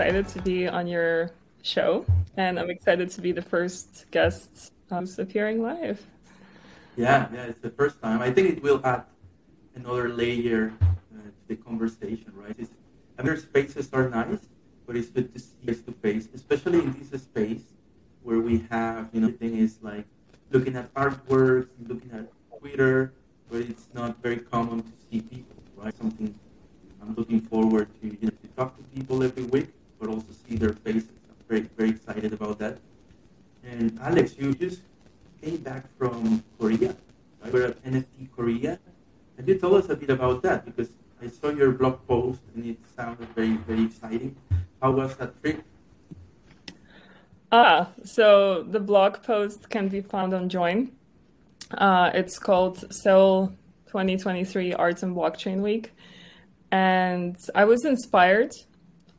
excited to be on your show, and I'm excited to be the first guest who's appearing live. Yeah, yeah, it's the first time. I think it will add another layer uh, to the conversation, right? It's, other spaces are nice, but it's good to see face to face, especially in this space where we have, you know, thing is like looking at artworks, looking at Twitter, but it's not very common to see people, right? Something I'm looking forward to, you know, to talk to people every week, but also see their faces. I'm very, very excited about that. And Alex, you just came back from Korea, right? We're at NFT Korea. Can you tell us a bit about that? Because I saw your blog post and it sounded very, very exciting. How was that trip? Ah, so the blog post can be found on Joyn. Uh, it's called Seoul 2023 Arts and Blockchain Week. And I was inspired.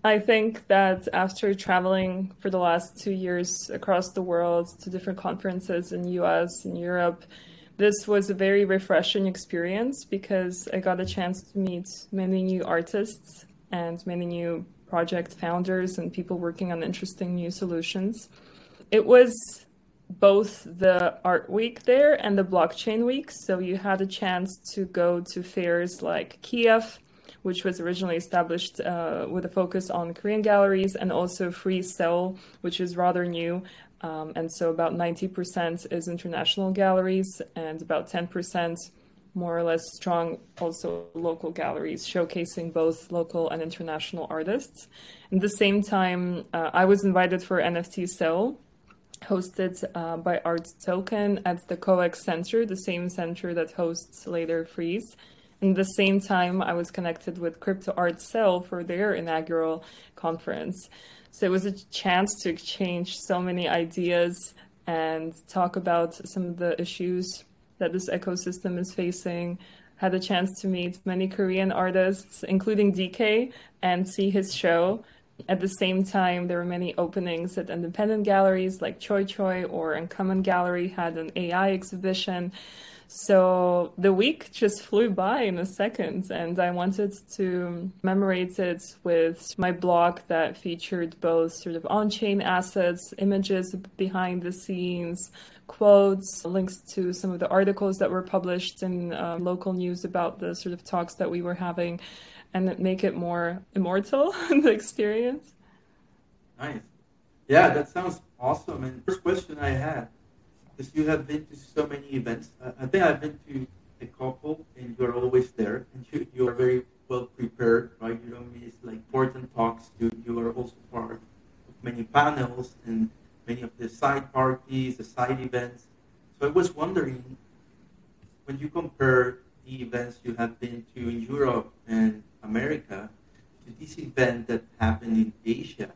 I think that after traveling for the last two years across the world to different conferences in US and Europe, this was a very refreshing experience because I got a chance to meet many new artists and many new project founders and people working on interesting new solutions. It was both the art week there and the blockchain week. So you had a chance to go to fairs like Kiaf, which was originally established uh, with a focus on Korean galleries, and also Frieze Seoul, which is rather new. Um, and so about 90% is international galleries, and about 10% more or less strong also local galleries showcasing both local and international artists. At the same time, uh, I was invited for NFT Seoul, hosted uh, by Art Token at the COEX Center, the same center that hosts later Frieze. And the same time, I was connected with Crypto Art Seoul for their inaugural conference. So it was a chance to exchange so many ideas and talk about some of the issues that this ecosystem is facing. Had a chance to meet many Korean artists, including DK, and see his show. At the same time, there were many openings at independent galleries like Choi Choi or Uncommon Gallery had an AI exhibition. So the week just flew by in a second, and I wanted to commemorate it with my blog that featured both sort of on chain assets, images behind the scenes, quotes, links to some of the articles that were published in uh, local news about the sort of talks that we were having, and make it more immortal, the experience. Nice. Yeah, that sounds awesome. And first question I had because you have been to so many events. I think I've been to a couple, and you're always there, and you, you are very well prepared, right? You don't miss like important talks. You you are also part of many panels and many of the side parties, the side events. So I was wondering, when you compare the events you have been to in Europe and America to this event that happened in Asia,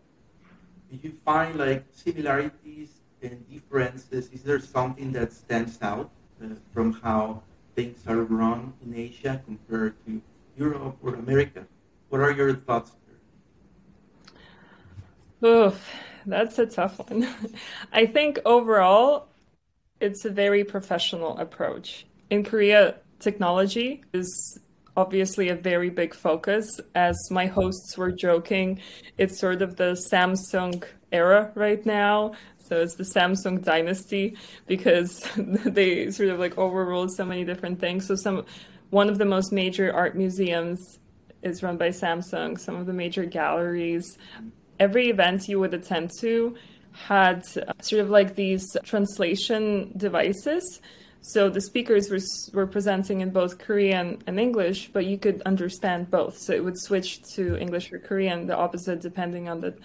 do you find like similarities and differences? Is there something that stands out uh, from how things are run in Asia compared to Europe or America? What are your thoughts there? Oof, that's a tough one. I think overall, it's a very professional approach. In Korea, technology is obviously a very big focus. As my hosts were joking, it's sort of the Samsung era right now. So it's the Samsung dynasty because they sort of like overruled so many different things. So some one of the most major art museums is run by Samsung. Some of the major galleries, every event you would attend to had uh, sort of like these translation devices. So the speakers were were presenting in both Korean and English, but you could understand both. So it would switch to English or Korean, the opposite depending on the,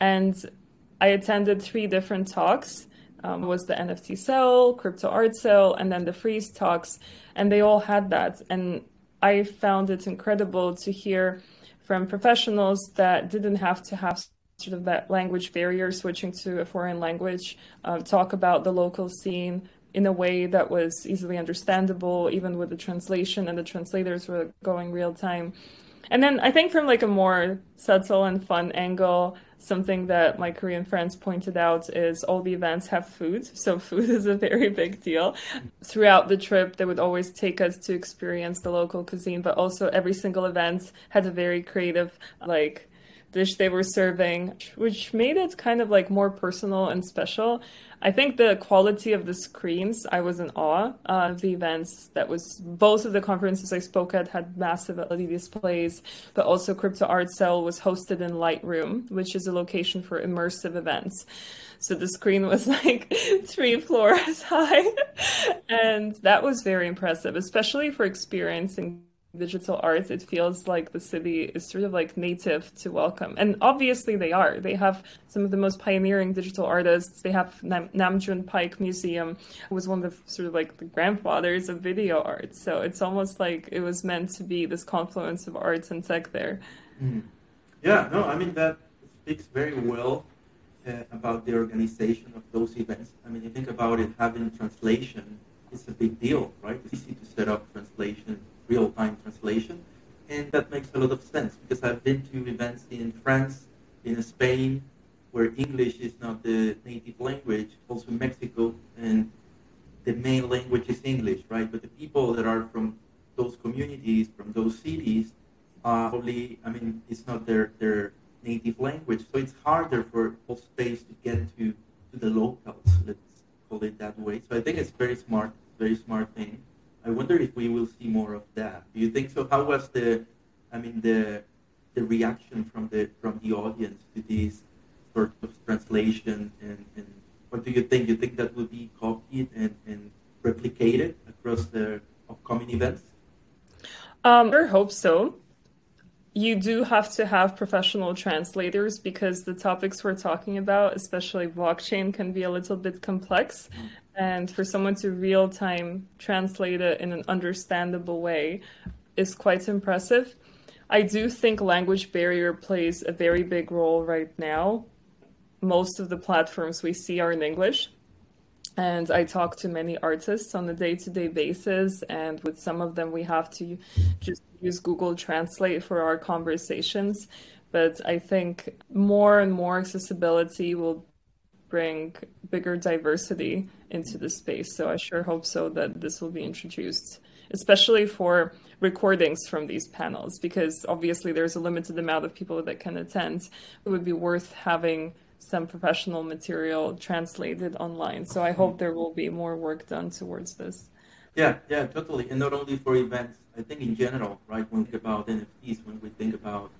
and I attended three different talks. Um, was the NFT Seoul, crypto art Seoul, and then the Frieze talks, and they all had that. And I found it incredible to hear from professionals that didn't have to have sort of that language barrier, switching to a foreign language, uh, talk about the local scene in a way that was easily understandable, even with the translation, and the translators were going real time. And then I think from like a more subtle and fun angle, something that my Korean friends pointed out is all the events have food. So food is a very big deal. Throughout the trip, they would always take us to experience the local cuisine, but also every single event had a very creative like dish they were serving, which made it kind of like more personal and special. I think the quality of the screens, I was in awe of the events. That was both of the conferences I spoke at had massive LED displays, but also Crypto Art Seoul was hosted in Lightroom, which is a location for immersive events. So the screen was like three floors high. and that was very impressive, especially for experiencing digital arts, it feels like the city is sort of like native to welcome. And obviously they are. They have some of the most pioneering digital artists. They have Nam- Namjoon Paik Museum, who was one of the sort of like the grandfathers of video art. So it's almost like it was meant to be this confluence of arts and tech there. Mm. Yeah, no, I mean, that speaks very well uh, about the organization of those events. I mean, you think about it, having translation, it's a big deal, right? It's easy to set up translation real-time translation. And that makes a lot of sense because I've been to events in France, in Spain, where English is not the native language, also Mexico, and the main language is English, right? But the people that are from those communities, from those cities, uh, probably, I mean, it's not their, their native language. So it's harder for whole space to get to, to the locals, let's call it that way. So I think it's very smart, very smart thing. I wonder if we will see more of that. Do you think so? How was the, I mean, the the reaction from the from the audience to this sort of translation and, and what do you think? You think that will be copied and, and replicated across the upcoming events? Um, I hope so. You do have to have professional translators because the topics we're talking about, especially blockchain, can be a little bit complex. And for someone to real time translate it in an understandable way is quite impressive. I do think language barrier plays a very big role right now. Most of the platforms we see are in English. And I talk to many artists on a day to day basis. And with some of them, we have to just use Google Translate for our conversations. But I think more and more accessibility will bring bigger diversity into the space. So I sure hope so that this will be introduced, especially for recordings from these panels, because obviously there's a limited amount of people that can attend. It would be worth having some professional material translated online. So I hope there will be more work done towards this. Yeah, yeah, totally. And not only for events, I think in general, right, when we think about NFTs, when we think about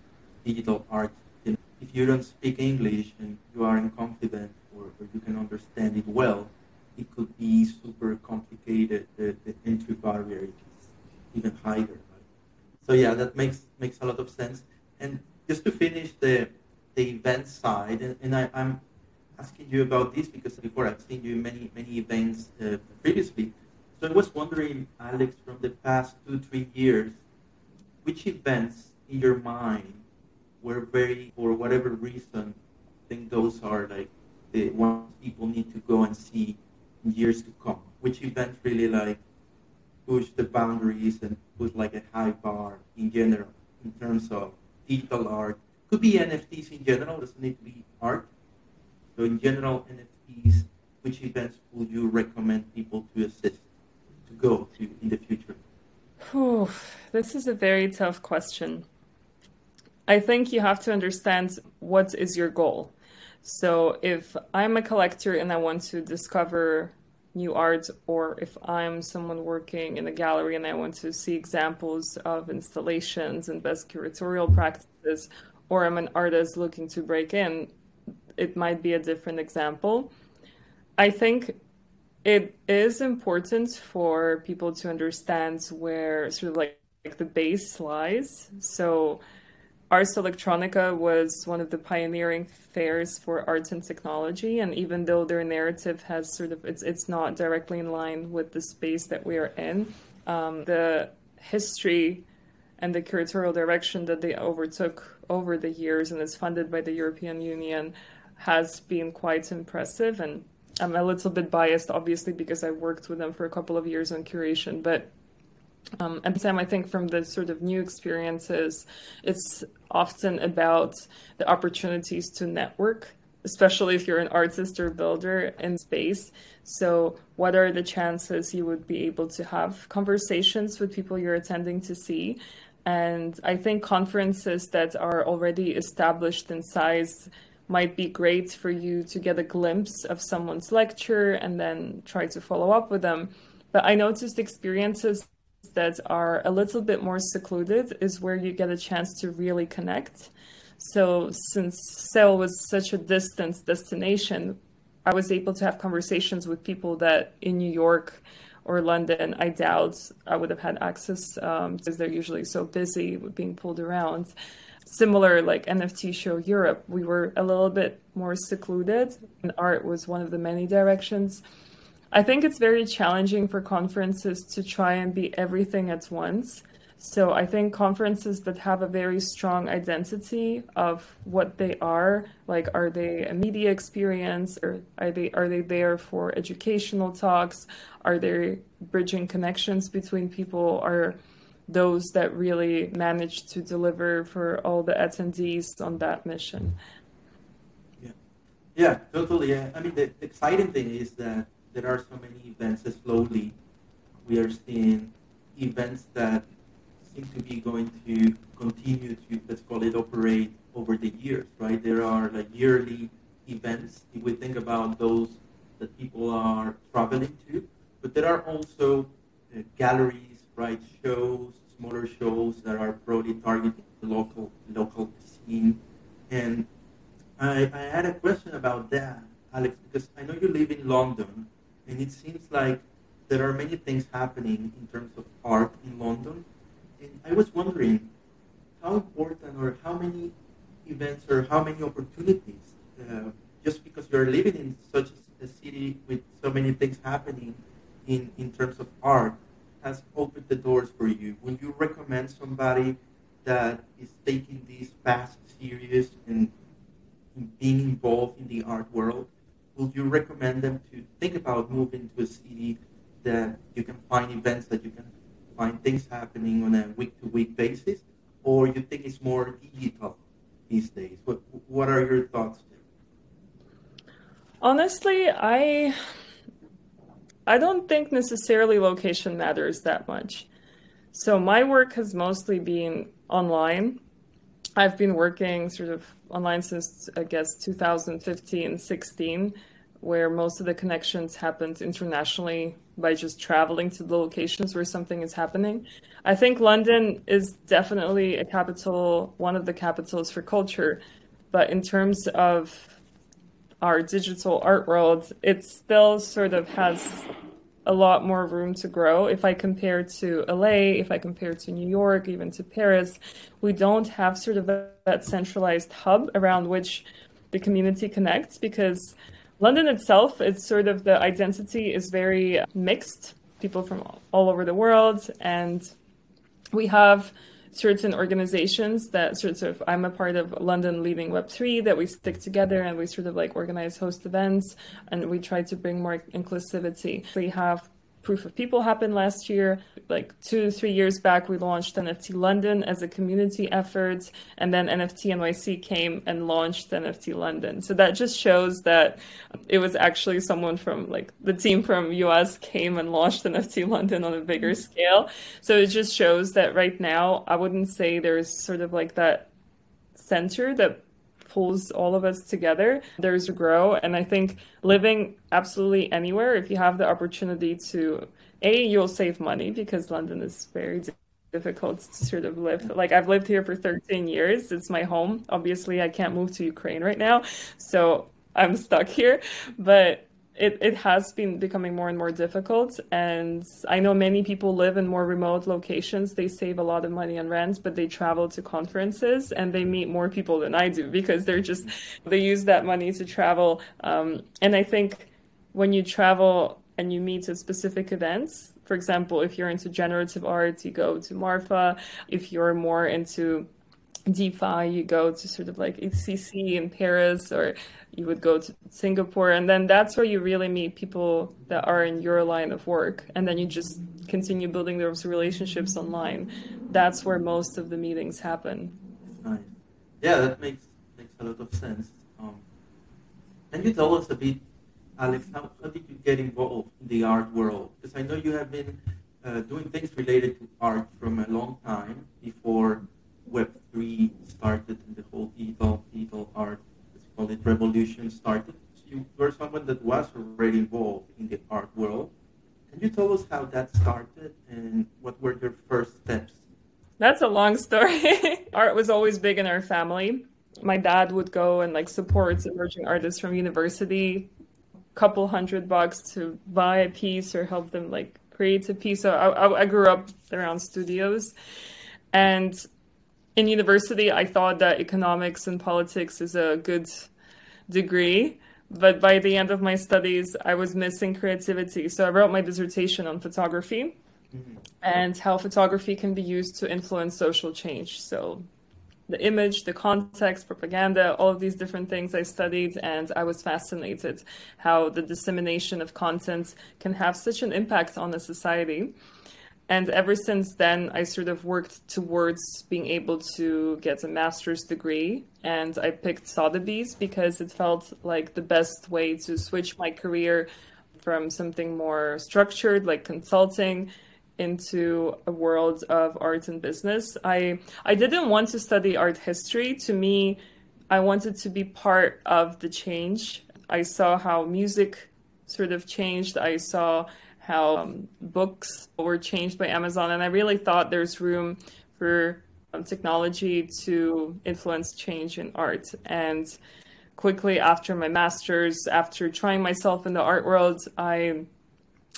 digital art, if you don't speak English and you aren't confident or, or you can understand it well, it could be super complicated. The, the entry barrier is even higher. Right? So yeah, that makes makes a lot of sense. And just to finish the the event side, and, and I, am asking you about this because before I've seen you in many many events uh, previously. So I was wondering, Alex, from the past two three years, which events in your mind were very, for whatever reason, I think those are like the ones people need to go and see in years to come? Which event really like push the boundaries and put like a high bar in general in terms of digital art? Could be NFTs in general, doesn't need to be art. So in general, NFTs, which events would you recommend people to assist to go to in the future? Whew, this is a very tough question. I think you have to understand what is your goal. So if I'm a collector and I want to discover new art, or if I'm someone working in a gallery and I want to see examples of installations and best curatorial practices, or I'm an artist looking to break in, it might be a different example. I think it is important for people to understand where sort of like, like the base lies. So Ars Electronica was one of the pioneering fairs for arts and technology, and even though their narrative has sort of it's it's not directly in line with the space that we are in, um, the history and the curatorial direction that they overtook over the years and is funded by the European Union has been quite impressive. And I'm a little bit biased, obviously, because I worked with them for a couple of years on curation, but um, and Sam, I think from the sort of new experiences, it's often about the opportunities to network, especially if you're an artist or builder in space. So, what are the chances you would be able to have conversations with people you're attending to see? And I think conferences that are already established in size might be great for you to get a glimpse of someone's lecture and then try to follow up with them. But I noticed experiences that are a little bit more secluded is where you get a chance to really connect. So since Seoul was such a distant destination, I was able to have conversations with people that in New York or London, I doubt I would have had access um, because they're usually so busy with being pulled around. Similar, like NFT show Europe, we were a little bit more secluded, and art was one of the many directions. I think it's very challenging for conferences to try and be everything at once. So I think conferences that have a very strong identity of what they are, like are they a media experience or are they are they there for educational talks? Are they bridging connections between people? Are those that really manage to deliver for all the attendees on that mission? Yeah, yeah, totally. Yeah. I mean, the exciting thing is that there are so many events. Slowly, we are seeing events that seem to be going to continue to, let's call it, operate over the years, right? There are like yearly events, if we think about those that people are traveling to, but there are also uh, galleries, right, shows, smaller shows that are broadly targeting the local local scene. And I, I had a question about that, Alex, because I know you live in London, and it seems like there are many things happening in terms of art in London and I was wondering how important or how many events or how many opportunities, uh, just because you're living in such a city with so many things happening in, in terms of art, has opened the doors for you. Would you recommend somebody that is taking this fast serious and being involved in the art world? Would you recommend them to think about moving to a city that you can find events that you can find things happening on a week to week basis, or you think it's more digital these days? What What are your thoughts there? Honestly, I I don't think necessarily location matters that much. So my work has mostly been online. I've been working sort of online since I guess 2015, 16 where most of the connections happened internationally by just traveling to the locations where something is happening. I think London is definitely a capital, one of the capitals for culture, but in terms of our digital art world, it still sort of has a lot more room to grow. If I compare to LA, if I compare to New York, even to Paris, we don't have sort of that centralized hub around which the community connects because London itself, it's sort of the identity is very mixed, people from all over the world, and we have certain organizations that sort of I'm a part of London Leading Web3 that we stick together and we sort of like organize host events and we try to bring more inclusivity. We have proof of people happened last year. Like two, three years back, we launched NFT London as a community effort, and then NFT NYC came and launched NFT London. So that just shows that it was actually someone from like the team from US came and launched NFT London on a bigger mm-hmm. scale. So it just shows that right now, I wouldn't say there's sort of like that center that pulls all of us together, there's a grow. And I think living absolutely anywhere, if you have the opportunity to, A, you'll save money because London is very difficult to sort of live. Like I've lived here for 13 years. It's my home. Obviously, I can't move to Ukraine right now. So I'm stuck here. But it, it has been becoming more and more difficult. And I know many people live in more remote locations. They save a lot of money on rent, but they travel to conferences and they meet more people than I do because they're just, they use that money to travel. Um, and I think when you travel and you meet at specific events, for example, if you're into generative art, you go to Marfa. If you're more into DeFi, you go to sort of like EthCC in Paris, or you would go to Singapore, and then that's where you really meet people that are in your line of work, and then you just continue building those relationships online. That's where most of the meetings happen. Nice. Yeah, that makes makes a lot of sense. Um, can you tell us a bit, Alex, how, how did you get involved in the art world? Because I know you have been uh, doing things related to art from a long time before Web three started and the whole digital digital art, let's call it revolution started. You were someone that was already involved in the art world. Can you tell us how that started and what were your first steps? That's a long story. art was always big in our family. My dad would go and like support emerging artists from university, couple hundred bucks to buy a piece or help them like create a piece. So I, I grew up around studios, and in university, I thought that economics and politics is a good degree. But by the end of my studies, I was missing creativity. So I wrote my dissertation on photography mm-hmm. and how photography can be used to influence social change. So the image, the context, propaganda, all of these different things I studied, and I was fascinated how the dissemination of content can have such an impact on a society. And ever since then, I sort of worked towards being able to get a master's degree. And I picked Sotheby's because it felt like the best way to switch my career from something more structured, like consulting, into a world of art and business. I I didn't want to study art history. To me, I wanted to be part of the change. I saw how music sort of changed. I saw how um, books were changed by Amazon, and I really thought there's room for um, technology to influence change in art. And quickly after my master's, after trying myself in the art world, I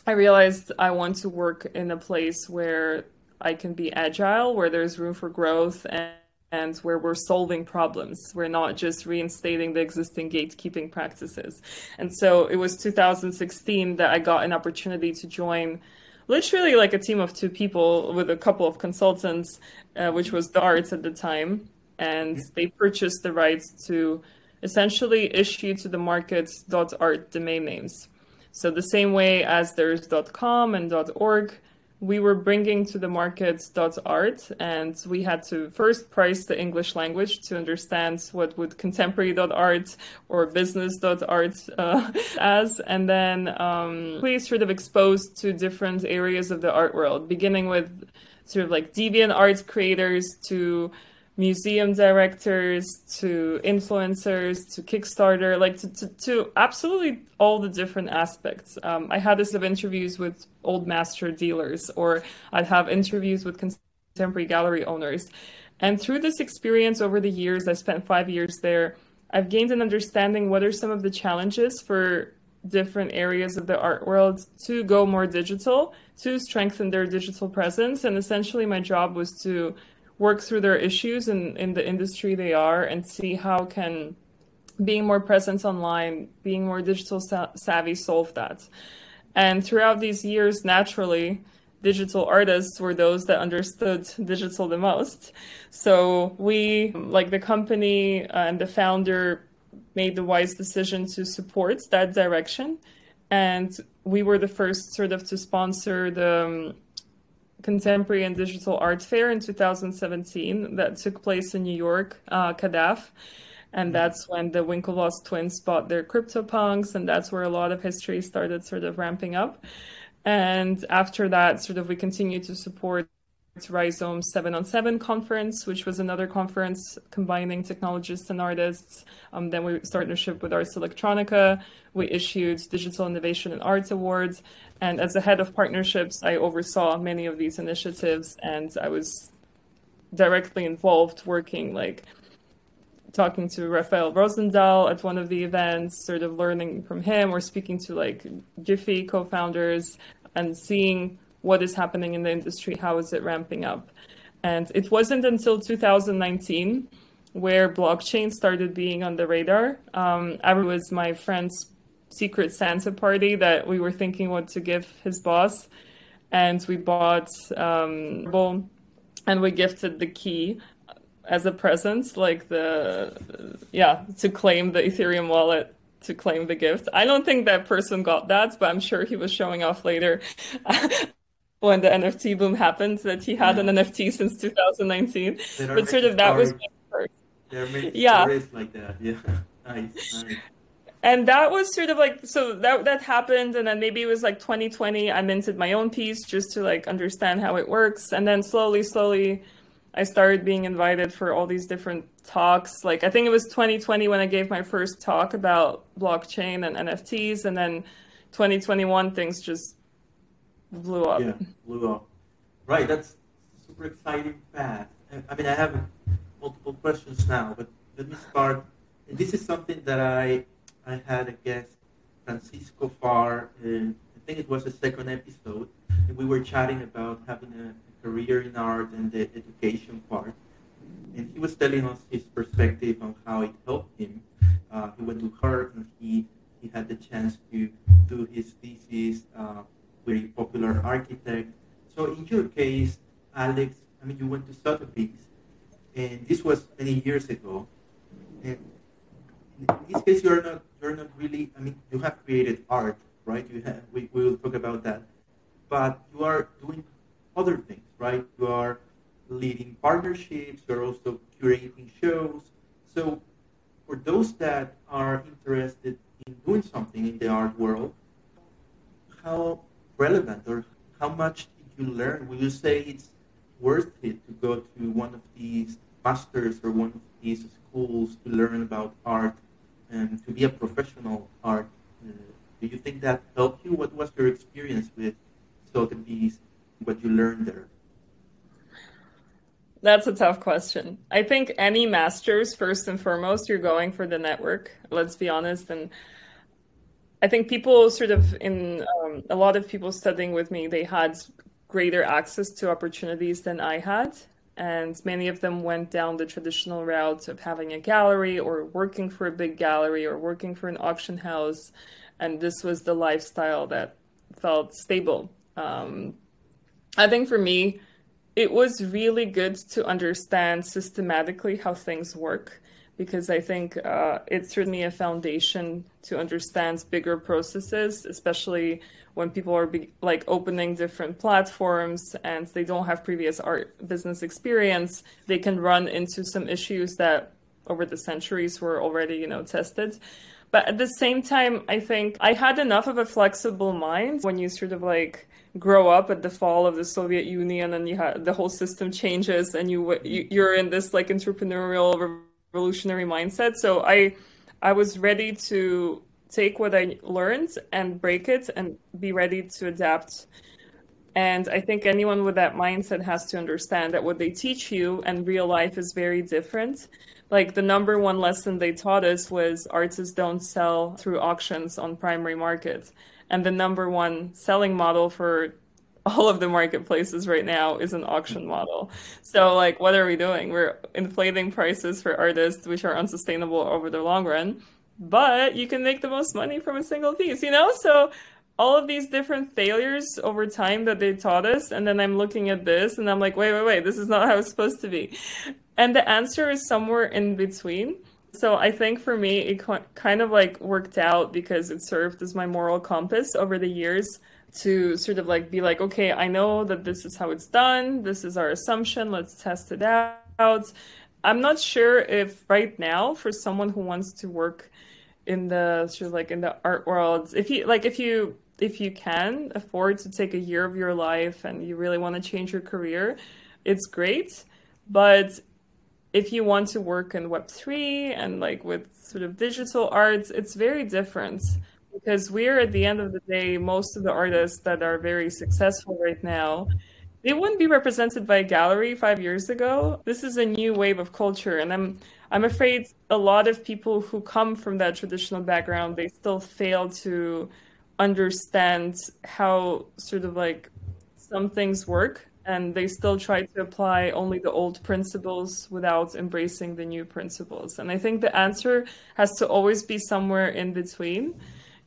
I realized I want to work in a place where I can be agile, where there's room for growth and and where we're solving problems. We're not just reinstating the existing gatekeeping practices. And so it was 2016 that I got an opportunity to join literally like a team of two people with a couple of consultants, uh, which was Darts at the time. And they purchased the rights to essentially issue to the market .art domain names. So the same way as there's .com and .org, we were bringing to the market .art, and we had to first price the English language to understand what would contemporary.art or business.art uh, as, and then um, we sort of exposed to different areas of the art world, beginning with sort of like DeviantArt creators to museum directors to influencers to Kickstarter, like to, to, to absolutely all the different aspects. Um, I had this of interviews with old master dealers, or I'd have interviews with contemporary gallery owners. And through this experience over the years, I spent five years there, I've gained an understanding what are some of the challenges for different areas of the art world to go more digital, to strengthen their digital presence. And essentially, my job was to work through their issues in, in the industry they are and see how can being more present online, being more digital savvy solve that. And throughout these years, naturally, digital artists were those that understood digital the most. So we, like the company and the founder, made the wise decision to support that direction. And we were the first sort of to sponsor the um, Contemporary and Digital Art Fair in 2017 that took place in New York, uh. And mm-hmm. that's when the Winklevoss twins bought their CryptoPunks, and that's where a lot of history started sort of ramping up. And after that, sort of we continued to support Rhizome 7 on 7 conference, which was another conference combining technologists and artists. Um, then we started a ship with Ars Electronica. We issued Digital Innovation and Arts Awards. And as the head of partnerships, I oversaw many of these initiatives and I was directly involved working like talking to Rafaël Rozendaal at one of the events, sort of learning from him or speaking to like Giphy co-founders and seeing what is happening in the industry, how is it ramping up. And it wasn't until 2019 where blockchain started being on the radar. Um, I was my friend's secret Santa party that we were thinking what to give his boss, and we bought um, and we gifted the key as a present, like the yeah to claim the Ethereum wallet to claim the gift. I don't think that person got that, but I'm sure he was showing off later. when the NFT boom happened, that he had an NFT since 2019. But sort of that was first. yeah. like that. Yeah. nice. nice and that was sort of like so that that happened and then maybe it was like 2020 i minted my own piece just to like understand how it works and then slowly slowly I started being invited for all these different talks. Like I think it was 2020 when I gave my first talk about blockchain and NFTs, and then 2021 things just blew up. Yeah, blew up. Right, that's super exciting path. I mean, I have multiple questions now, but let me start. And this is something that I I had a guest, Francisco Farr, I think it was the second episode, and we were chatting about having a, a career in art and the education part. And he was telling us his perspective on how it helped him. Uh, he went to Harvard and he, he had the chance to do his thesis, uh, very popular architect. So in your case, Alex, I mean, you went to Sotheby's, and this was many years ago. And in this case, you're not you're not really. I mean, you have created art, right? You have. We, we will talk about that, but you are doing other things, right? You are leading partnerships. You're also curating shows. So, for those that are interested in doing something in the art world, how relevant or how much did you learn? Will you say it's worth it to go to one of these masters or one of these schools to learn about art and to be a professional art? Uh, do you think that helped you? What was your experience with Sotheby's? What you learned there? That's a tough question. I think any masters, first and foremost, you're going for the network. Let's be honest. And I think people sort of in um, a lot of people studying with me, they had greater access to opportunities than I had. And many of them went down the traditional route of having a gallery or working for a big gallery or working for an auction house. And this was the lifestyle that felt stable. Um, I think for me, it was really good to understand systematically how things work because I think uh, it's certainly a foundation to understand bigger processes, especially when people are be- like opening different platforms and they don't have previous art business experience. They can run into some issues that over the centuries were already, you know, tested. But at the same time, I think I had enough of a flexible mind when you sort of like grow up at the fall of the Soviet Union and you have the whole system changes and you, you you're in this like entrepreneurial revolutionary mindset. So I I was ready to take what I learned and break it and be ready to adapt. And I think anyone with that mindset has to understand that what they teach you and real life is very different. Like the number one lesson they taught us was artists don't sell through auctions on primary markets. And the number one selling model for all of the marketplaces right now is an auction model. So like what are we doing? We're inflating prices for artists which are unsustainable over the long run, but you can make the most money from a single piece, you know? So all of these different failures over time that they taught us and then I'm looking at this and I'm like, "Wait, wait, wait, this is not how it's supposed to be." And the answer is somewhere in between. So I think for me it kind of like worked out because it served as my moral compass over the years to sort of like be like, okay, I know that this is how it's done. This is our assumption. Let's test it out. I'm not sure if right now for someone who wants to work in the sort of like in the art world, if you like if you if you can afford to take a year of your life and you really want to change your career, it's great. But if you want to work in Web3 and like with sort of digital arts, it's very different because we're at the end of the day, most of the artists that are very successful right now, they wouldn't be represented by a gallery five years ago. This is a new wave of culture, and I'm I'm afraid a lot of people who come from that traditional background they still fail to understand how sort of like some things work and they still try to apply only the old principles without embracing the new principles and i think the answer has to always be somewhere in between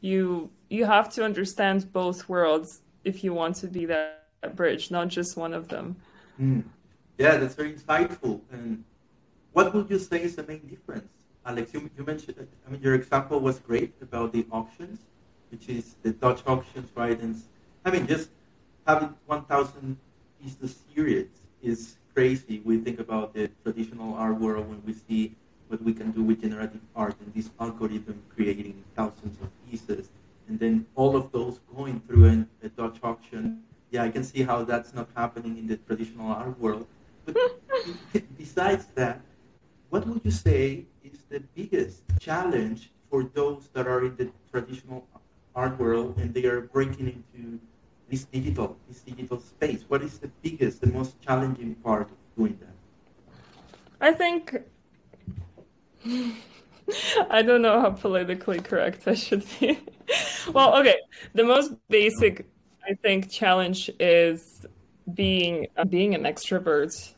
you you have to understand both worlds if you want to be that bridge, not just one of them. Mm. Yeah, that's very insightful. And what would you say is the main difference, Alex? You, you mentioned, I mean, your example was great about the auctions, which is the Dutch auctions, right? And I mean, just having 1,000 pieces series is crazy. We think about the traditional art world when we see what we can do with generative art and this algorithm creating thousands of pieces, and then all of those going through an, a Dutch auction. Yeah, I can see how that's not happening in the traditional art world. But besides that, what would you say is the biggest challenge for those that are in the traditional art world and they are breaking into this digital, this digital space? What is the biggest, the most challenging part of doing that? I think I don't know how politically correct I should be. well, okay. The most basic, I think, challenge is being uh, being an extrovert.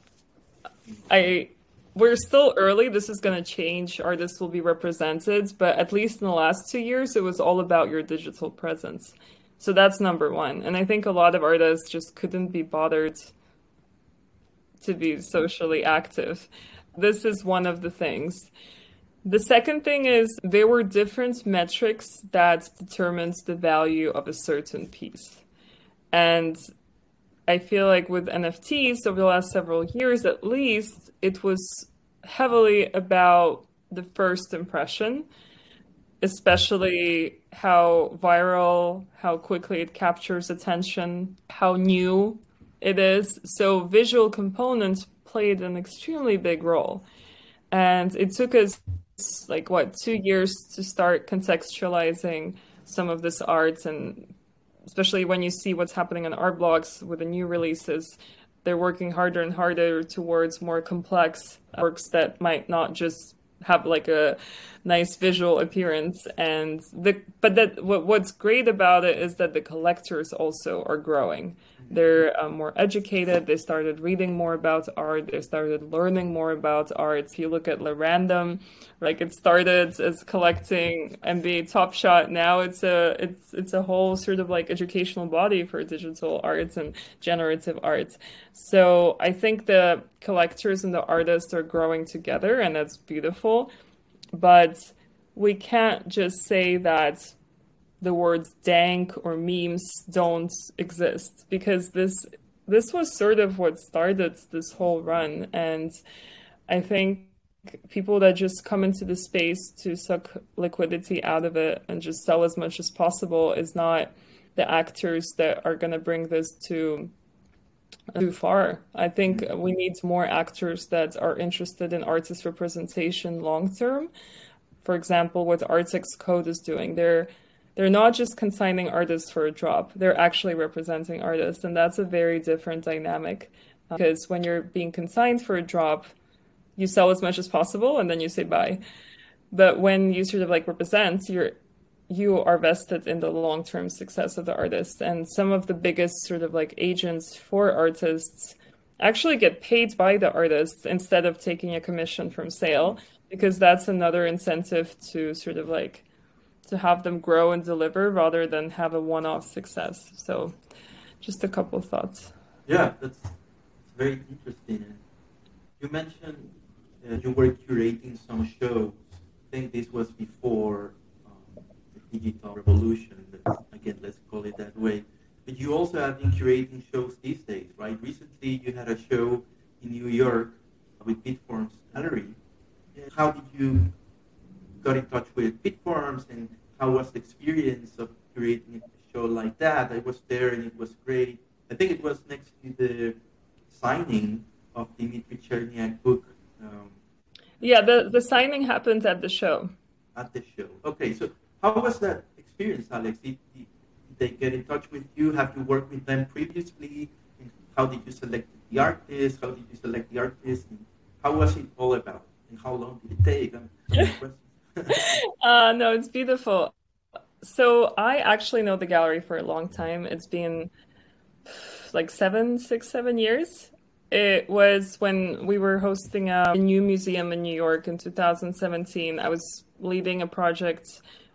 I we're still early. This is going to change. Artists will be represented, but at least in the last two years, it was all about your digital presence. So that's number one. And I think a lot of artists just couldn't be bothered to be socially active. This is one of the things. The second thing is there were different metrics that determines the value of a certain piece. And I feel like with NFTs over the last several years at least, it was heavily about the first impression, especially how viral, how quickly it captures attention, how new it is. So visual components played an extremely big role. And it took us like what two years to start contextualizing some of this art. And especially when you see what's happening on Art Blocks with the new releases they're working harder and harder towards more complex works that might not just have like a nice visual appearance. And the but that what, what's great about it is that the collectors also are growing they're uh, more educated. They started reading more about art. They started learning more about art. If you look at Random, like it started as collecting nba top shot. Now it's a it's it's a whole sort of like educational body for digital arts and generative arts. So i think the collectors and the artists are growing together and that's beautiful. But we can't just say that the words dank or memes don't exist because this this was sort of what started this whole run and i think people that just come into the space to suck liquidity out of it and just sell as much as possible is not the actors that are going to bring this to uh, too far. I think mm-hmm. we need more actors that are interested in artist representation long term. For example, what Artex Code is doing, they're they're not just consigning artists for a drop, they're actually representing artists. And that's a very different dynamic um, because when you're being consigned for a drop, you sell as much as possible and then you say bye. But when you sort of like represent, you're you are vested in the long-term success of the artist and some of the biggest sort of like agents for artists actually get paid by the artists instead of taking a commission from sale because that's another incentive to sort of like to have them grow and deliver rather than have a one-off success. So, just a couple of thoughts. Yeah, that's very interesting. You mentioned uh, you were curating some shows. I think this was before um, the digital revolution. Again, let's call it that way. But you also have been curating shows these days, right? Recently, you had a show in New York with Bitforms Gallery. How did you got in touch with Bitforms and how was the experience of creating a show like that? I was there and it was great. I think it was next to the signing of Dmitri Cherniak book. Um, yeah, the, the signing happens at the show. At the show. Okay, so how was that experience, Alex? Did, did, did they get in touch with you? Have you worked with them previously? And how did you select the artist? How did you select the artist? And how was it all about? And how long did it take? uh, no, it's beautiful. So I actually know the gallery for a long time. It's been like seven, six, seven years. It was when we were hosting a new museum in New York in 2017. I was leading a project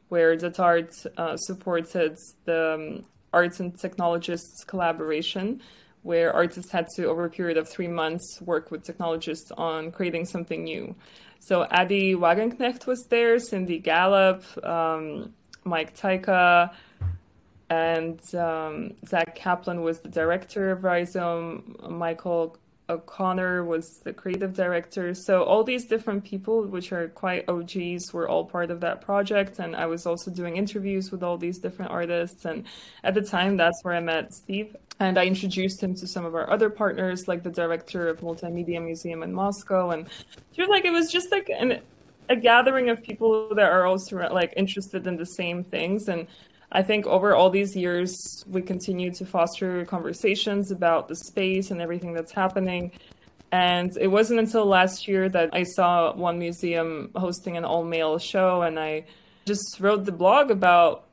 where DATART uh, supported the um, arts and technologists collaboration, where artists had to, over a period of three months, work with technologists on creating something new. So Addie Wagenknecht was there, Cindy Gallop, um, Mike Tyka, and um, Zach Kaplan was the director of Rhizome. Michael O'Connor was the creative director. So all these different people, which are quite OGs, were all part of that project. And I was also doing interviews with all these different artists. And at the time, that's where I met Steve. And I introduced him to some of our other partners, like the director of Multimedia Museum in Moscow. And she was like, it was just like an, a gathering of people that are also like interested in the same things. And I think over all these years, we continue to foster conversations about the space and everything that's happening. And it wasn't until last year that I saw one museum hosting an all male show, and I just wrote the blog about.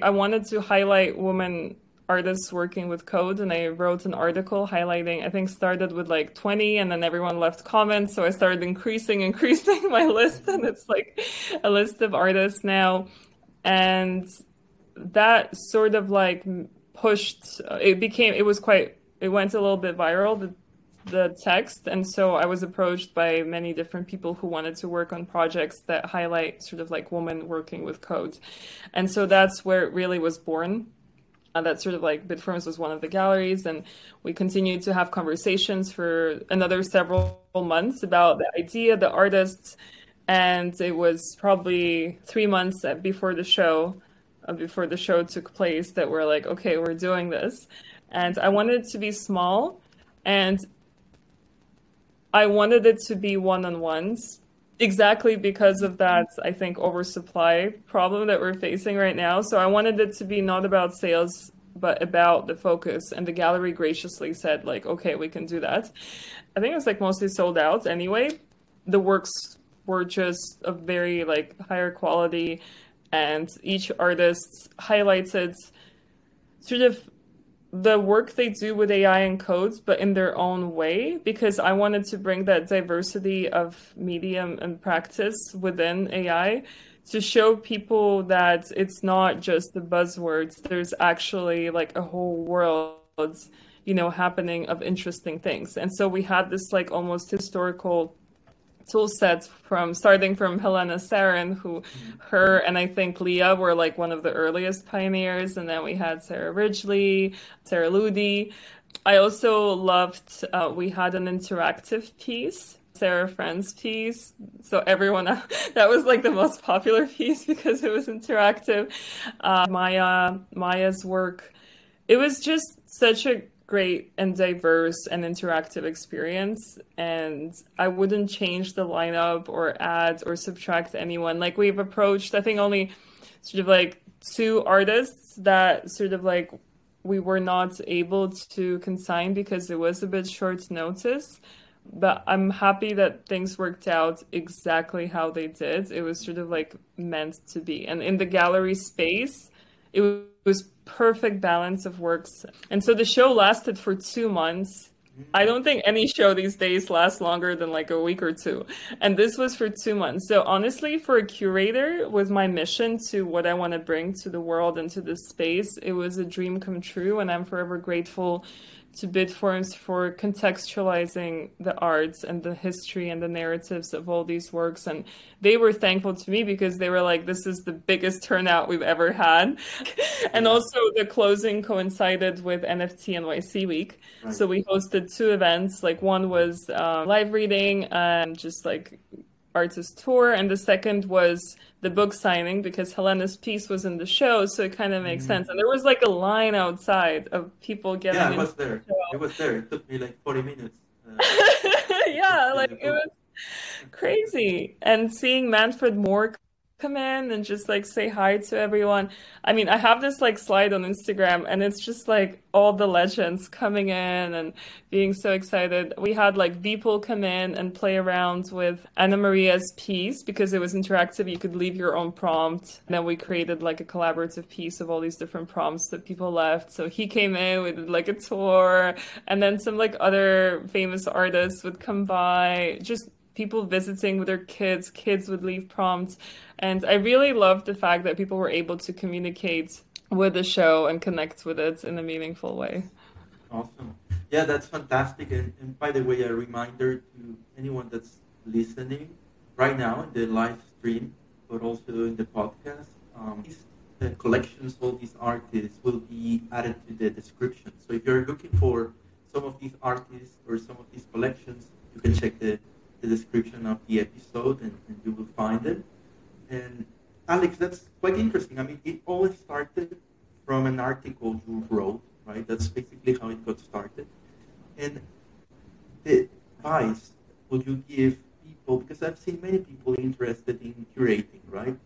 I wanted to highlight women artists working with code, and I wrote an article highlighting. I think started with like 20, and then everyone left comments, so I started increasing, increasing my list, and it's like a list of artists now. And that sort of like pushed it became it was quite it went a little bit viral the the text and so i was approached by many different people who wanted to work on projects that highlight sort of like women working with code and so that's where it really was born that sort of like bitforms was one of the galleries and we continued to have conversations for another several months about the idea the artists and it was probably three months before the show uh, before the show took place that we're like, okay, we're doing this. And I wanted it to be small and I wanted it to be one on ones exactly because of that, I think, oversupply problem that we're facing right now. So I wanted it to be not about sales, but about the focus. And the gallery graciously said, like, okay, we can do that. I think it was like mostly sold out anyway. The works were just of very like higher quality and each artist highlighted sort of the work they do with AI and codes, but in their own way, because I wanted to bring that diversity of medium and practice within AI to show people that it's not just the buzzwords. There's actually like a whole world, you know, happening of interesting things. And so we had this like almost historical tool sets from starting from Helena Sarin, who her and I think Lia were like one of the earliest pioneers, and then we had Sarah Ridgely, Sarah Ludi. I also loved uh, we had an interactive piece. Sarah Friend's piece. So everyone that was like the most popular piece because it was interactive. Uh, Maya Maya's work. It was just such a great and diverse and interactive experience and i wouldn't change the lineup or add or subtract anyone. Like we've approached i think only sort of like two artists that sort of like we were not able to consign because it was a bit short notice but i'm happy that things worked out exactly how they did. It was sort of like meant to be. And in the gallery space it was perfect balance of works. And so the show lasted for two months. I don't think any show these days lasts longer than like a week or two. And this was for two months. So honestly, for a curator with my mission to what I want to bring to the world and to this space, it was a dream come true. And I'm forever grateful to Bitforms for contextualizing the arts and the history and the narratives of all these works. And they were thankful to me because they were like, this is the biggest turnout we've ever had. and also, the closing coincided with NFT NYC week. Right. So we hosted two events. Like, one was uh, live reading and just like artist tour, and the second was the book signing because Helena's piece was in the show, so it kind of makes mm-hmm. sense. And there was like a line outside of people getting. Yeah, it was there. The it was there. It took me like forty minutes. Uh, yeah, like it was crazy, and seeing Manfred Mohr come in and just like say hi to everyone. I mean, I have this like slide on Instagram and it's just like all the legends coming in and being so excited. We had like people come in and play around with Anna Maria's piece because it was interactive. You could leave your own prompt. And then we created like a collaborative piece of all these different prompts that people left. So he came in with like a tour and then some like other famous artists would come by. Just people visiting with their kids, kids would leave prompts. And I really loved the fact that people were able to communicate with the show and connect with it in a meaningful way. Awesome. Yeah, that's fantastic. And, and by the way, a reminder to anyone that's listening right now in the live stream, but also in the podcast, um, the collections, all these artists will be added to the description. So if you're looking for some of these artists or some of these collections, you can check the, the description of the episode and, and you will find it. And Alex, that's quite interesting. I mean, it all started from an article you wrote, right? That's basically how it got started. And the advice would you give people, because I've seen many people interested in curating, right?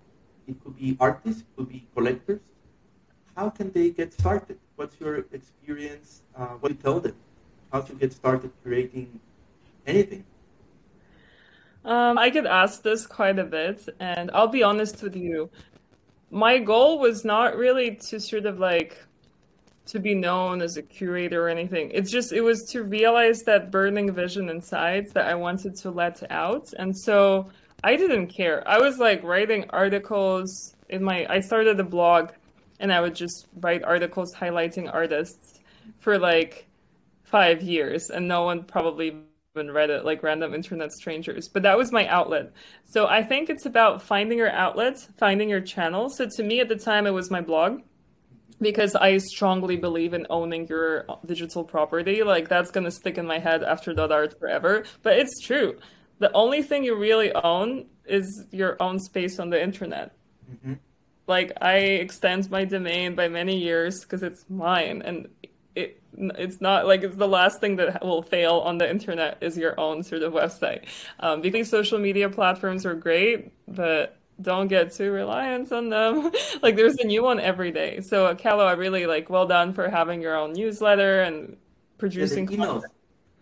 It could be artists, it could be collectors. How can they get started? What's your experience? Uh, what do you tell them? How to get started curating anything? Um, I get asked this quite a bit, and I'll be honest with you. My goal was not really to sort of like to be known as a curator or anything. It's just it was to realize that burning vision inside that I wanted to let out. And so I didn't care. I was like writing articles in my I started a blog and I would just write articles highlighting artists for like 5 years and no one probably even read it like random internet strangers but that was my outlet so i think it's about finding your outlet finding your channel so to me at the time it was my blog because I strongly believe in owning your digital property. Like that's gonna stick in my head after that art forever. But it's true. The only thing you really own is your own space on the internet. Mm-hmm. Like I extend my domain by many years because it's mine, and it's not like it's the last thing that will fail on the internet is your own sort of website. Um, because social media platforms are great, but don't get too reliant on them. like there's a new one every day. So Callo, I really like well done for having your own newsletter and producing yeah, the emails. Content.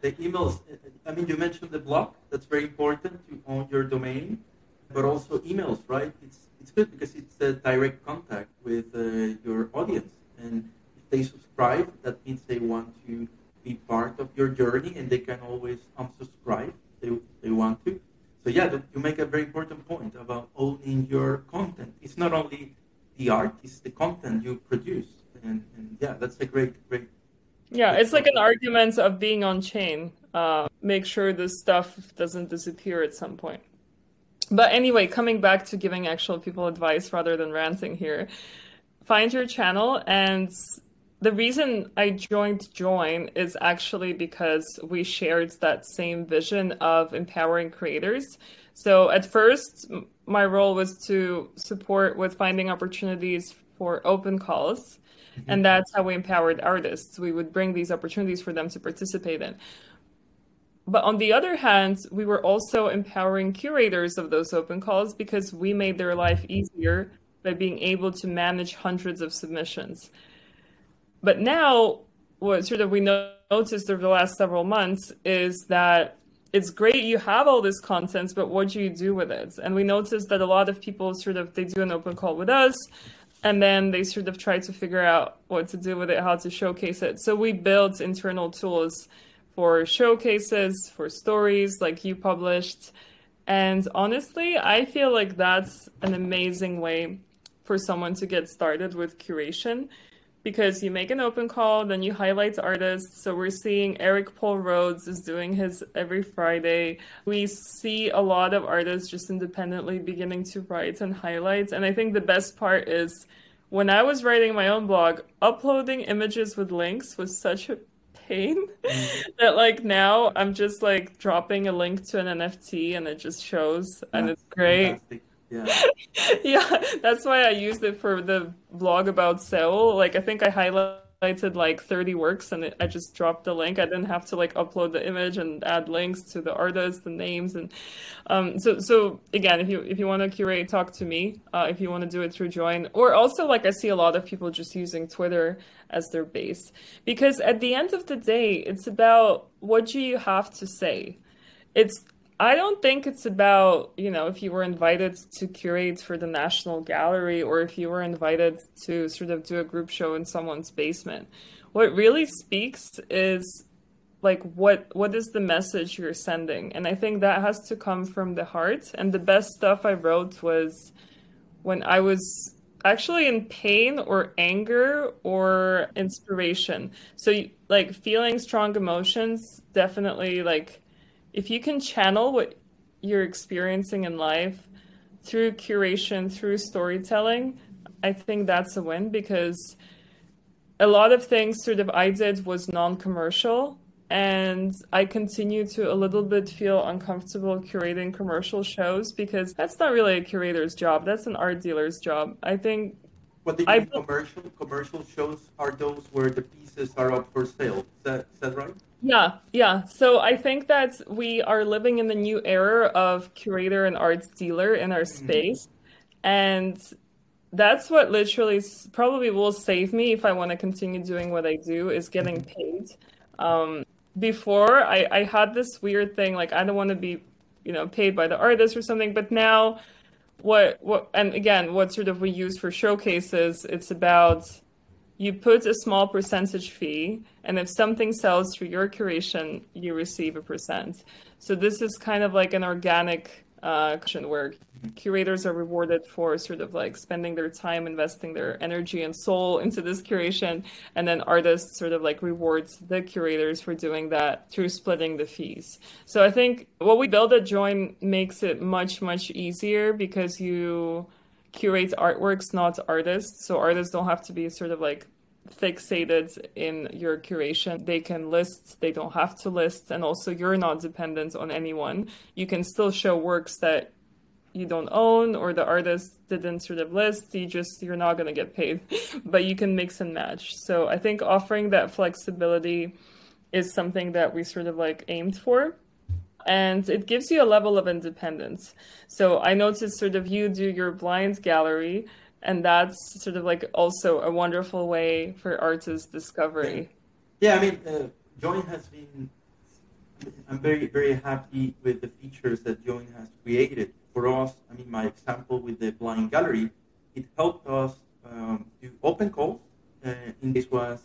The emails. I mean, you mentioned the blog. That's very important to own your domain, but also emails, right? It's it's good because it's a direct contact with uh, your audience, and if they subscribe, that means they want to be part of your journey, and they can always unsubscribe. They they want to. So yeah, you make a very important point about owning your content. It's not only the art; it's the content you produce, and, and yeah, that's a great, great. Yeah, it's like an argument of being on chain. Uh, make sure this stuff doesn't disappear at some point. But anyway, coming back to giving actual people advice rather than ranting here, find your channel and the reason I joined Joyn is actually because we shared that same vision of empowering creators. So at first, my role was to support with finding opportunities for open calls. Mm-hmm. And that's how we empowered artists. We would bring these opportunities for them to participate in. But on the other hand, we were also empowering curators of those open calls because we made their life easier by being able to manage hundreds of submissions. But now, what sort of we noticed over the last several months is that it's great you have all this content, but what do you do with it? And we noticed that a lot of people sort of they do an open call with us, and then they sort of try to figure out what to do with it, how to showcase it. So we built internal tools for showcases, for stories like you published. And honestly, I feel like that's an amazing way for someone to get started with curation because you make an open call, then you highlight artists. So we're seeing Eric Paul Rhodes is doing his every Friday. We see a lot of artists just independently beginning to write and highlight. And I think the best part is when I was writing my own blog, uploading images with links was such a pain mm-hmm. that like now I'm just like dropping a link to an NFT and it just shows and it's great. Fantastic. Yeah. yeah, that's why I used it for the blog about Seoul. Like, I think I highlighted like 30 works and it, I just dropped the link. I didn't have to like upload the image and add links to the artists, the names, and um, so so again, if you if you want to curate, talk to me. Uh, if you want to do it through Joyn, or also like I see a lot of people just using Twitter as their base because at the end of the day, it's about what do you have to say. It's I don't think it's about, you know, if you were invited to curate for the National Gallery or if you were invited to sort of do a group show in someone's basement. What really speaks is like what what is the message you're sending? And I think that has to come from the heart. And the best stuff I wrote was when I was actually in pain or anger or inspiration. So like feeling strong emotions definitely like if you can channel what you're experiencing in life through curation, through storytelling, I think that's a win because a lot of things sort of I did was non-commercial and I continue to a little bit feel uncomfortable curating commercial shows because that's not really a curator's job. That's an art dealer's job. I think. What do you I, mean commercial? Commercial shows are those where the pieces are up for sale. Is that, is that right? Yeah, yeah. So I think that we are living in the new era of curator and arts dealer in our mm-hmm. space. Mm-hmm. And that's what literally probably will save me if I want to continue doing what I do is getting mm-hmm. paid. Um, before I, I had this weird thing like I don't want to be, you know, paid by the artist or something, but now what what and again what sort of we use for showcases, it's about you put a small percentage fee and if something sells through your curation, you receive a percent. So this is kind of like an organic uh, where curators are rewarded for sort of like spending their time investing their energy and soul into this curation and then artists sort of like rewards the curators for doing that through splitting the fees so i think what we build at Joyn makes it much much easier because you curate artworks not artists so artists don't have to be sort of like fixated in your curation. They can list, they don't have to list, and also you're not dependent on anyone. You can still show works that you don't own or the artist didn't sort of list you just you're not going to get paid but you can mix and match so i think offering that flexibility is something that we sort of like aimed for and it gives you a level of independence so i noticed sort of you do your blind gallery and that's sort of like also a wonderful way for artist discovery. Yeah, I mean, uh, Joyn has been. I'm very very happy with the features that Joyn has created for us. I mean, my example with the blind gallery, it helped us um, do open calls. Uh, in this was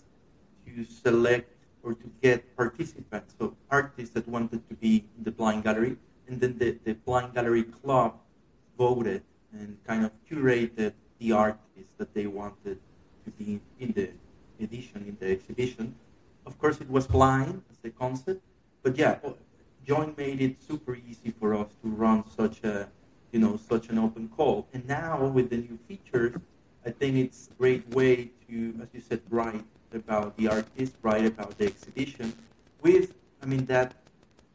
to select or to get participants, so artists that wanted to be in the blind gallery, and then the, the blind gallery club voted and kind of curated the artists that they wanted to be in the edition, in the exhibition. Of course, it was blind as the concept, but yeah, Joyn made it super easy for us to run such a, you know, such an open call. And now with the new features, I think it's a great way to, as you said, write about the artist, write about the exhibition, with, I mean, that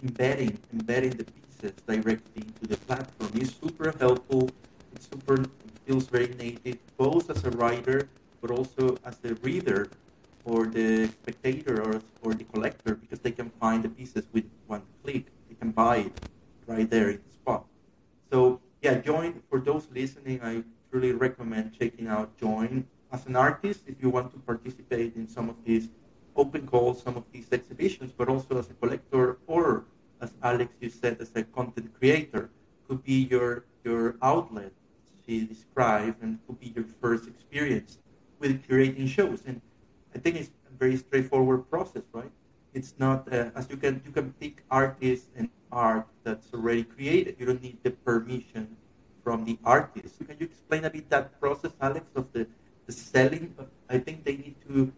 embedding, embedding the pieces directly into the platform is super helpful. It's super feels very native, both as a writer, but also as a reader or the spectator or, or the collector, because they can find the pieces with one click. They can buy it right there in the spot. So yeah, Joyn, for those listening, I truly recommend checking out Joyn. As an artist, if you want to participate in some of these open calls, some of these exhibitions, but also as a collector or as Alex, you said, as a content creator, could be your, your outlet she described and could be your first experience with curating shows. And I think it's a very straightforward process, right? It's not uh, as you can you can pick artists and art that's already created. You don't need the permission from the artist. Can you explain a bit that process, Alex, of the, the selling? I think they need to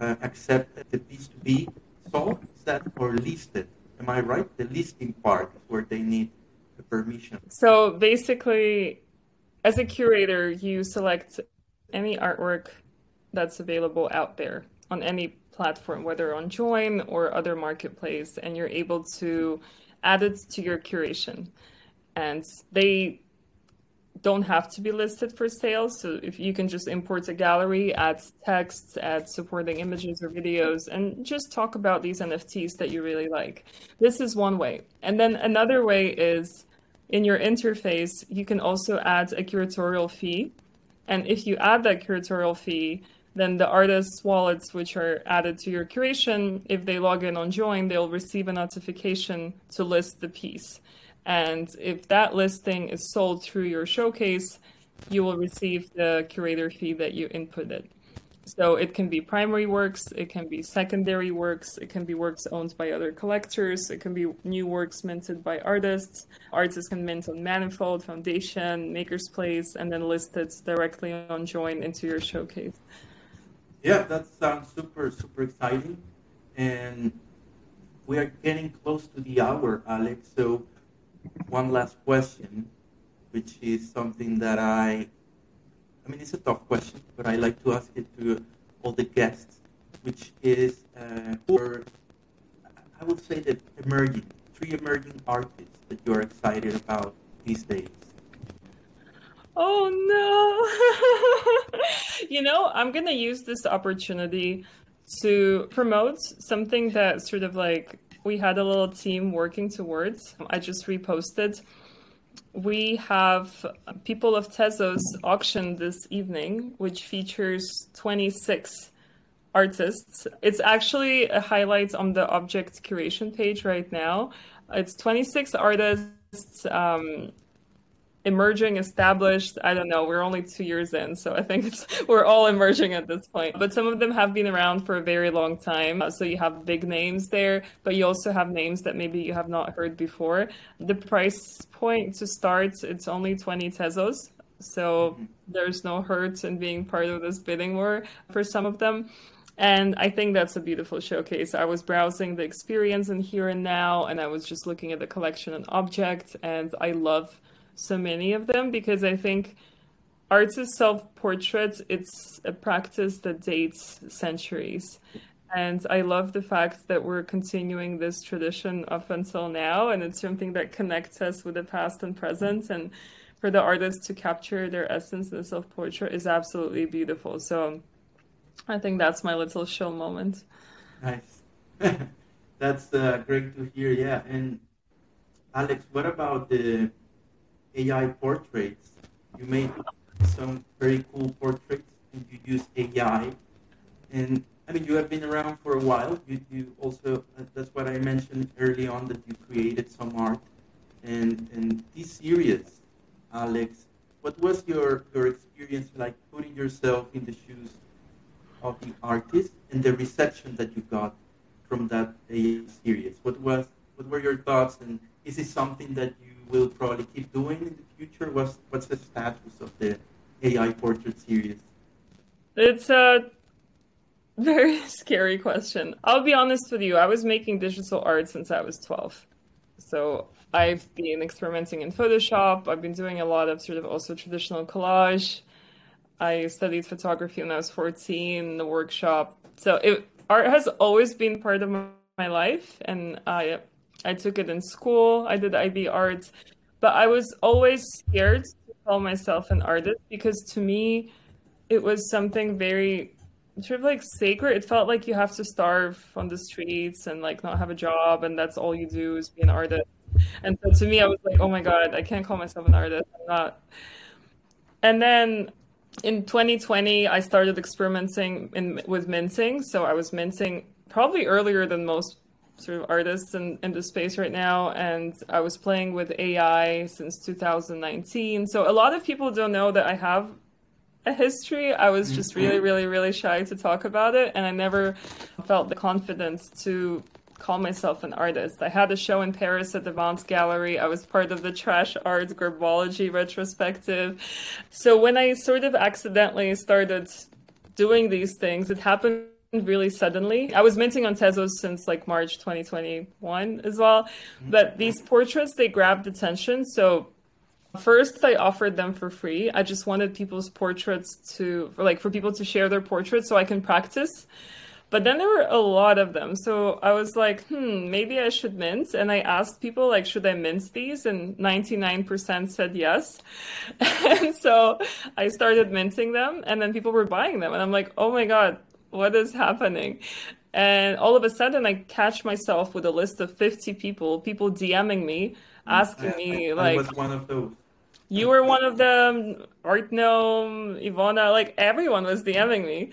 uh, accept it needs to be sold, is that or listed? Am I right? The listing part is where they need the permission. So basically, as a curator, you select any artwork that's available out there on any platform, whether on Join or other marketplace, and you're able to add it to your curation. And they don't have to be listed for sale. So if you can just import a gallery, add text, add supporting images or videos, and just talk about these NFTs that you really like. This is one way. And then another way is in your interface, you can also add a curatorial fee. And if you add that curatorial fee, then the artist's wallets, which are added to your curation, if they log in on Joyn, they'll receive a notification to list the piece. And if that listing is sold through your showcase, you will receive the curator fee that you inputted. So it can be primary works, it can be secondary works, it can be works owned by other collectors, it can be new works minted by artists. Artists can mint on Manifold, Foundation, MakersPlace, and then list it directly on Joyn into your showcase. Yeah, that sounds super, super exciting. And we are getting close to the hour, Alex. So, one last question, which is something that I I mean, it's a tough question, but I like to ask it to all the guests, which is, uh, I would say that emerging, three emerging artists that you're excited about these days. Oh no. you know, I'm to use this opportunity to promote something that sort of like we had a little team working towards. I just reposted. We have People of Tezos auction this evening, which features 26 artists. It's actually a highlight on the objkt curation page right now. It's 26 artists um, emerging, established. I don't know. We're only two years in, so I think it's we're all emerging at this point. But some of them have been around for a very long time. So you have big names there, but you also have names that maybe you have not heard before. The price point to start, it's only 20 tezos. So mm-hmm. there's no hurt in being part of this bidding war for some of them. And I think that's a beautiful showcase. I was browsing the experience in here and now, and I was just looking at the collection and objkt, and I love so many of them because I think art is self portraits. It's a practice that dates centuries. And I love the fact that we're continuing this tradition up until now. And it's something that connects us with the past and present. And for the artists to capture their essence in the self portrait is absolutely beautiful. So I think that's my little show moment. Nice. that's uh, great to hear. Yeah. And Alex, what about the AI portraits. You made some very cool portraits and you use AI. And I mean, you have been around for a while. You, you also, uh, that's what I mentioned early on, that you created some art. And, and this series, Alex, what was your, your experience like putting yourself in the shoes of the artist and the reception that you got from that AI series? What was, what were your thoughts and is it something that you will probably keep doing in the future? What's what's the status of the AI portrait series? It's a very scary question. I'll be honest with you. I was making digital art since I was 12. So I've been experimenting in Photoshop. I've been doing a lot of sort of also traditional collage. I studied photography when I was 14, in the workshop. So it, art has always been part of my life, and I I took it in school. I did IB art, but I was always scared to call myself an artist because to me, it was something very sort of like sacred. It felt like you have to starve on the streets and like not have a job, and that's all you do is be an artist. And so to me, I was like, oh my god, I can't call myself an artist. I'm not. And then in 2020, I started experimenting in, with minting. So I was minting probably earlier than most sort of artists in, in the space right now and i was playing with ai since 2019 so a lot of people don't know that i have a history. I was just mm-hmm. really really really shy to talk about it and i never felt the confidence to call myself an artist. I had a show in paris at the Vance gallery. I was part of the trash art grabology retrospective. So when i sort of accidentally started doing these things it happened really suddenly. I was minting on Tezos since like March 2021 as well. Mm-hmm. But these portraits, they grabbed attention. So first I offered them for free. I just wanted people's portraits to, like for people to share their portraits so I can practice. But then there were a lot of them. So I was like, hmm, maybe I should mint. And I asked people, like, should I mint these? And 99% said yes. and so I started minting them. And then people were buying them. And I'm like, oh my God, what is happening? And all of a sudden, I catch myself with a list of 50 people, people DMing me, asking I, me, I, like, I was one of those. You were one of them, Art Gnome, Ivana, like everyone was DMing me.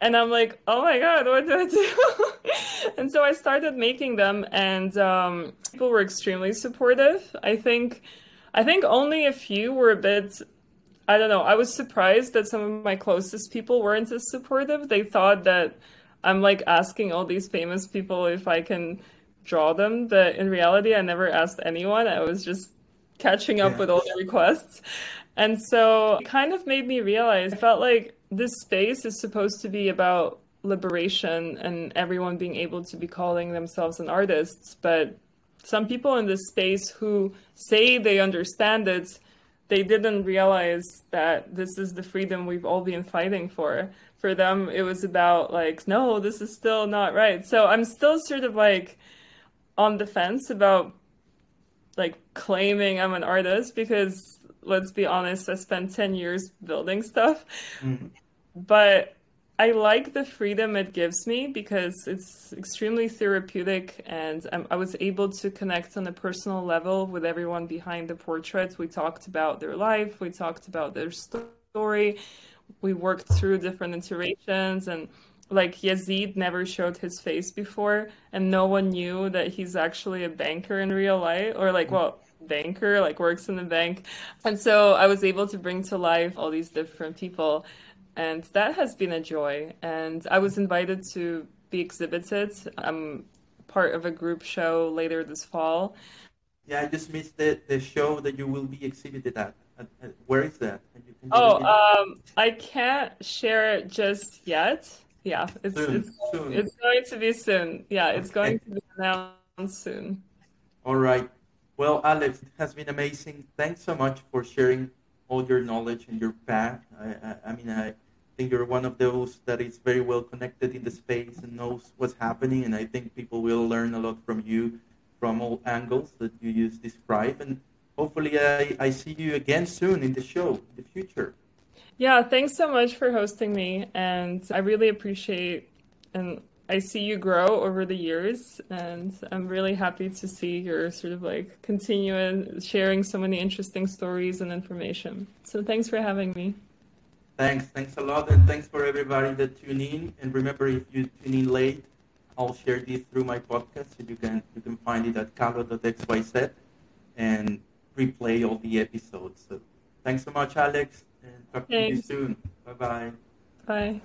And I'm like, oh my God, what do I do? and so I started making them, and um, people were extremely supportive. I think, I think only a few were a bit I don't know. I was surprised that some of my closest people weren't as supportive. They thought that I'm like asking all these famous people if I can draw them, but in reality, I never asked anyone. I was just catching up yeah. with all the requests. And so it kind of made me realize I felt like this space is supposed to be about liberation and everyone being able to be calling themselves an artist. But some people in this space who say they understand it they didn't realize that this is the freedom we've all been fighting for. For them, it was about like, no, this is still not right. So I'm still sort of like on the fence about like claiming I'm an artist because let's be honest, I spent 10 years building stuff. Mm. But I like the freedom it gives me because it's extremely therapeutic, and I'm, i was able to connect on a personal level with everyone behind the portraits. We talked about their life, we talked about their story, we worked through different iterations, and like Yazid never showed his face before, and no one knew that he's actually a banker in real life, or like, well, banker, like works in the bank. And so I was able to bring to life all these different people and that has been a joy. And I was invited to be exhibited. I'm part of a group show later this fall. Yeah, I just missed the, the show that you will be exhibited at. at, at where is that? oh, um, I can't share it just yet. Yeah, it's soon, it's, soon. it's going to be soon. Yeah, it's going to be announced soon. All right. Well, Alex, it has been amazing. Thanks so much for sharing all your knowledge and your path. I, I, I mean, I, think you're one of those that is very well connected in the space and knows what's happening. And I think people will learn a lot from you from all angles that you use describe. And hopefully, I, I see you again soon in the show in the future. Yeah, thanks so much for hosting me. And I really appreciate and I see you grow over the years, and I'm really happy to see your sort of like continuing sharing so many interesting stories and information. So thanks for having me. Thanks. Thanks a lot. And thanks for everybody that tune in. And remember, if you tune in late, I'll share this through my podcast. So you can, you can find it at calo.xyz and replay all the episodes. So thanks so much, Alex. And talk thanks. to you soon. Bye-bye. Bye.